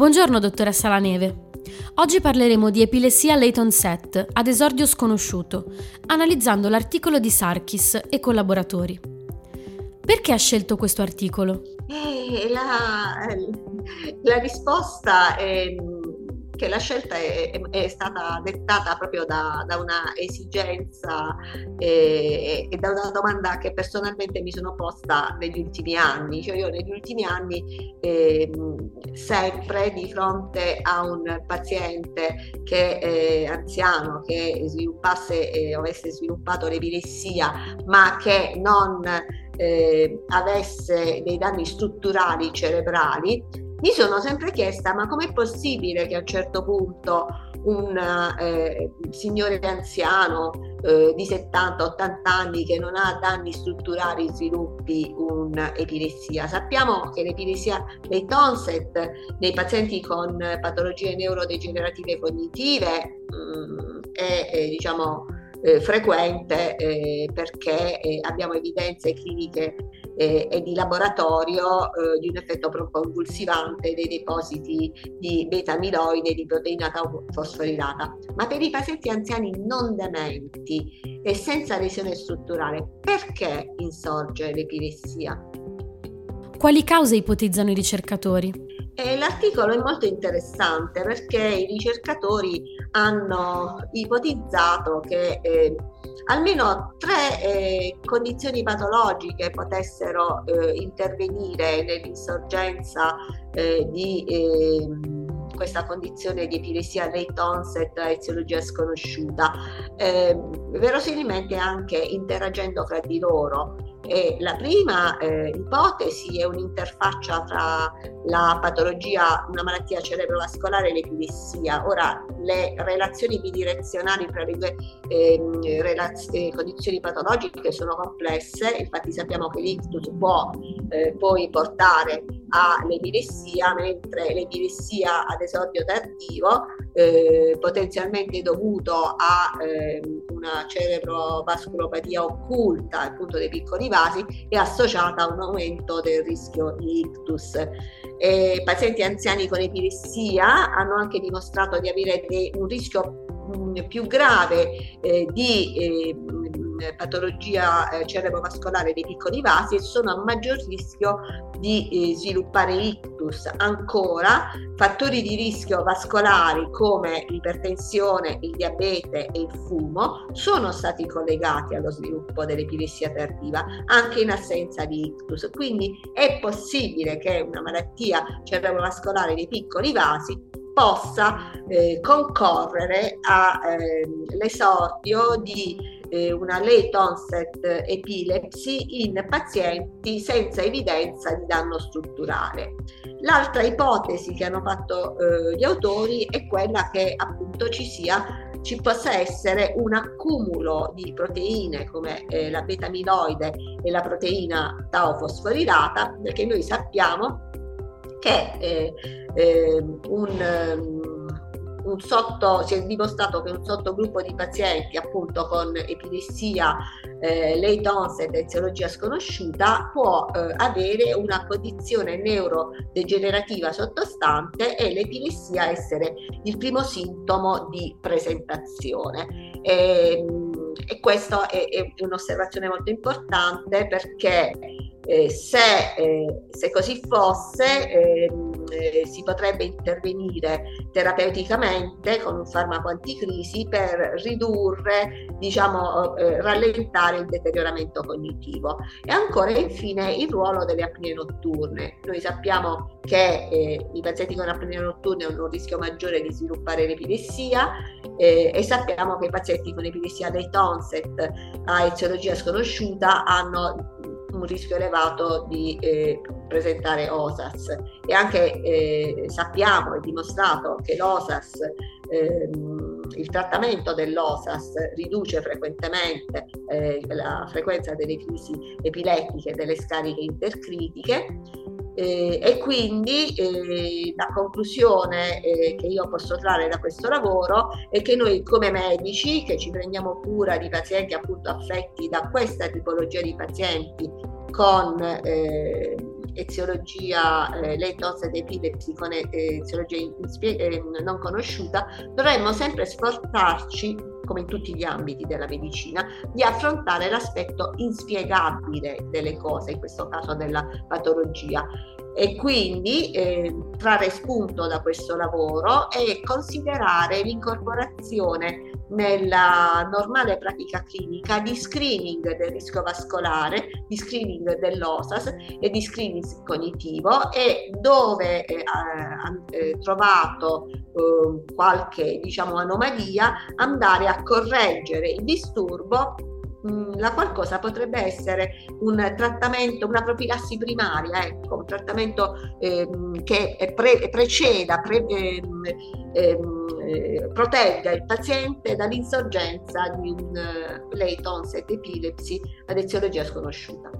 Buongiorno dottoressa La Neve. Oggi parleremo di epilessia late onset ad esordio sconosciuto, analizzando l'articolo di Sarkis e collaboratori. Perché ha scelto questo articolo? Eh, la, la, risposta è che la scelta è, è stata dettata proprio da, da una esigenza e, e, da una domanda che personalmente mi sono posta negli ultimi anni. Cioè io negli ultimi anni eh, sempre di fronte a un paziente che è anziano, che sviluppasse eh, avesse sviluppato l'epilessia, ma che non eh, avesse dei danni strutturali cerebrali, mi sono sempre chiesta ma com'è possibile che a un certo punto un eh, signore anziano eh, di 70-80 anni che non ha danni strutturali sviluppi un'epilessia. Sappiamo che l'epilessia dei onset nei pazienti con patologie neurodegenerative cognitive mh, mm, è, è diciamo eh, frequente eh, perché eh, abbiamo evidenze cliniche eh, e di laboratorio eh, di un effetto convulsivante dei depositi di beta-amiloide di proteina tau fosforilata. Ma per i pazienti anziani non dementi e senza lesione strutturale, perché insorge l'epilessia? Quali cause ipotizzano i ricercatori? E l'articolo è molto interessante perché i ricercatori hanno ipotizzato che eh, almeno tre eh, condizioni patologiche potessero eh, intervenire nell'insorgenza eh, di ehm, questa condizione di epilessia late onset a eziologia sconosciuta, ehm, verosimilmente anche interagendo fra di loro e la prima eh, ipotesi è un'interfaccia tra la patologia, una malattia cerebrovascolare e l'epilessia. Ora, le relazioni bidirezionali tra le due ehm, relaz- eh, condizioni patologiche sono complesse, infatti sappiamo che l'ictus può eh, poi portare all'epilessia, mentre l'epilessia ad esordio tardivo, eh, potenzialmente dovuto a ehm, una cerebrovasculopatia occulta, appunto dei piccoli vasi, è associata a un aumento del rischio di ictus. Eh, pazienti anziani con epilessia hanno anche dimostrato di avere de- un rischio mh, più grave eh, di eh, patologia eh, cerebrovascolare dei piccoli vasi e sono a maggior rischio di eh, sviluppare ictus. Ancora, fattori di rischio vascolari come l'ipertensione, il diabete e il fumo sono stati collegati allo sviluppo dell'epilessia tardiva anche in assenza di ictus. Quindi è possibile che una malattia cerebrovascolare dei piccoli vasi possa eh, concorrere all'esordio ehm, di eh, una late onset epilepsy in pazienti senza evidenza di danno strutturale. L'altra ipotesi che hanno fatto eh, gli autori è quella che appunto ci sia ci possa essere un accumulo di proteine come eh, la beta-amiloide e la proteina tau fosforilata, perché noi sappiamo che eh, eh, un un sotto, si è dimostrato che un sottogruppo di pazienti appunto con epilessia eh, late onset eziologia sconosciuta può eh, avere una condizione neurodegenerativa sottostante e l'epilessia essere il primo sintomo di presentazione. E, ehm, e questa è, è un'osservazione molto importante perché eh, se, eh, se, così fosse, ehm, eh, si potrebbe intervenire terapeuticamente con un farmaco anticrisi per ridurre, diciamo, eh, rallentare il deterioramento cognitivo. E ancora infine il ruolo delle apnee notturne. Noi sappiamo che eh, i pazienti con apnea notturne hanno un rischio maggiore di sviluppare l'epilessia eh, e sappiamo che i pazienti con epilessia late onset a eziologia sconosciuta hanno un rischio elevato di eh, presentare OSAS e anche eh, sappiamo e dimostrato che l'OSAS ehm, il trattamento dell'OSAS riduce frequentemente eh, la frequenza delle crisi epilettiche delle scariche intercritiche eh, e quindi eh, la conclusione eh, che io posso trarre da questo lavoro è che noi come medici che ci prendiamo cura di pazienti appunto affetti da questa tipologia di pazienti con eh, eziologia eh, epilepsy con eh, eziologia inspie- eh, non conosciuta, dovremmo sempre sforzarci, come in tutti gli ambiti della medicina, di affrontare l'aspetto inspiegabile delle cose, in questo caso della patologia e quindi eh, trarre spunto da questo lavoro e considerare l'incorporazione nella normale pratica clinica di screening del rischio vascolare, di screening dell'OSAS e di screening cognitivo e dove eh, ha eh, trovato eh, qualche diciamo, anomalia andare a correggere il disturbo Mm, la qualcosa potrebbe essere un trattamento, una profilassi primaria, ecco, un trattamento ehm, che pre- preceda, pre- ehm, ehm, eh, protegga il paziente dall'insorgenza di un uh, late onset epilepsy ad eziologia sconosciuta.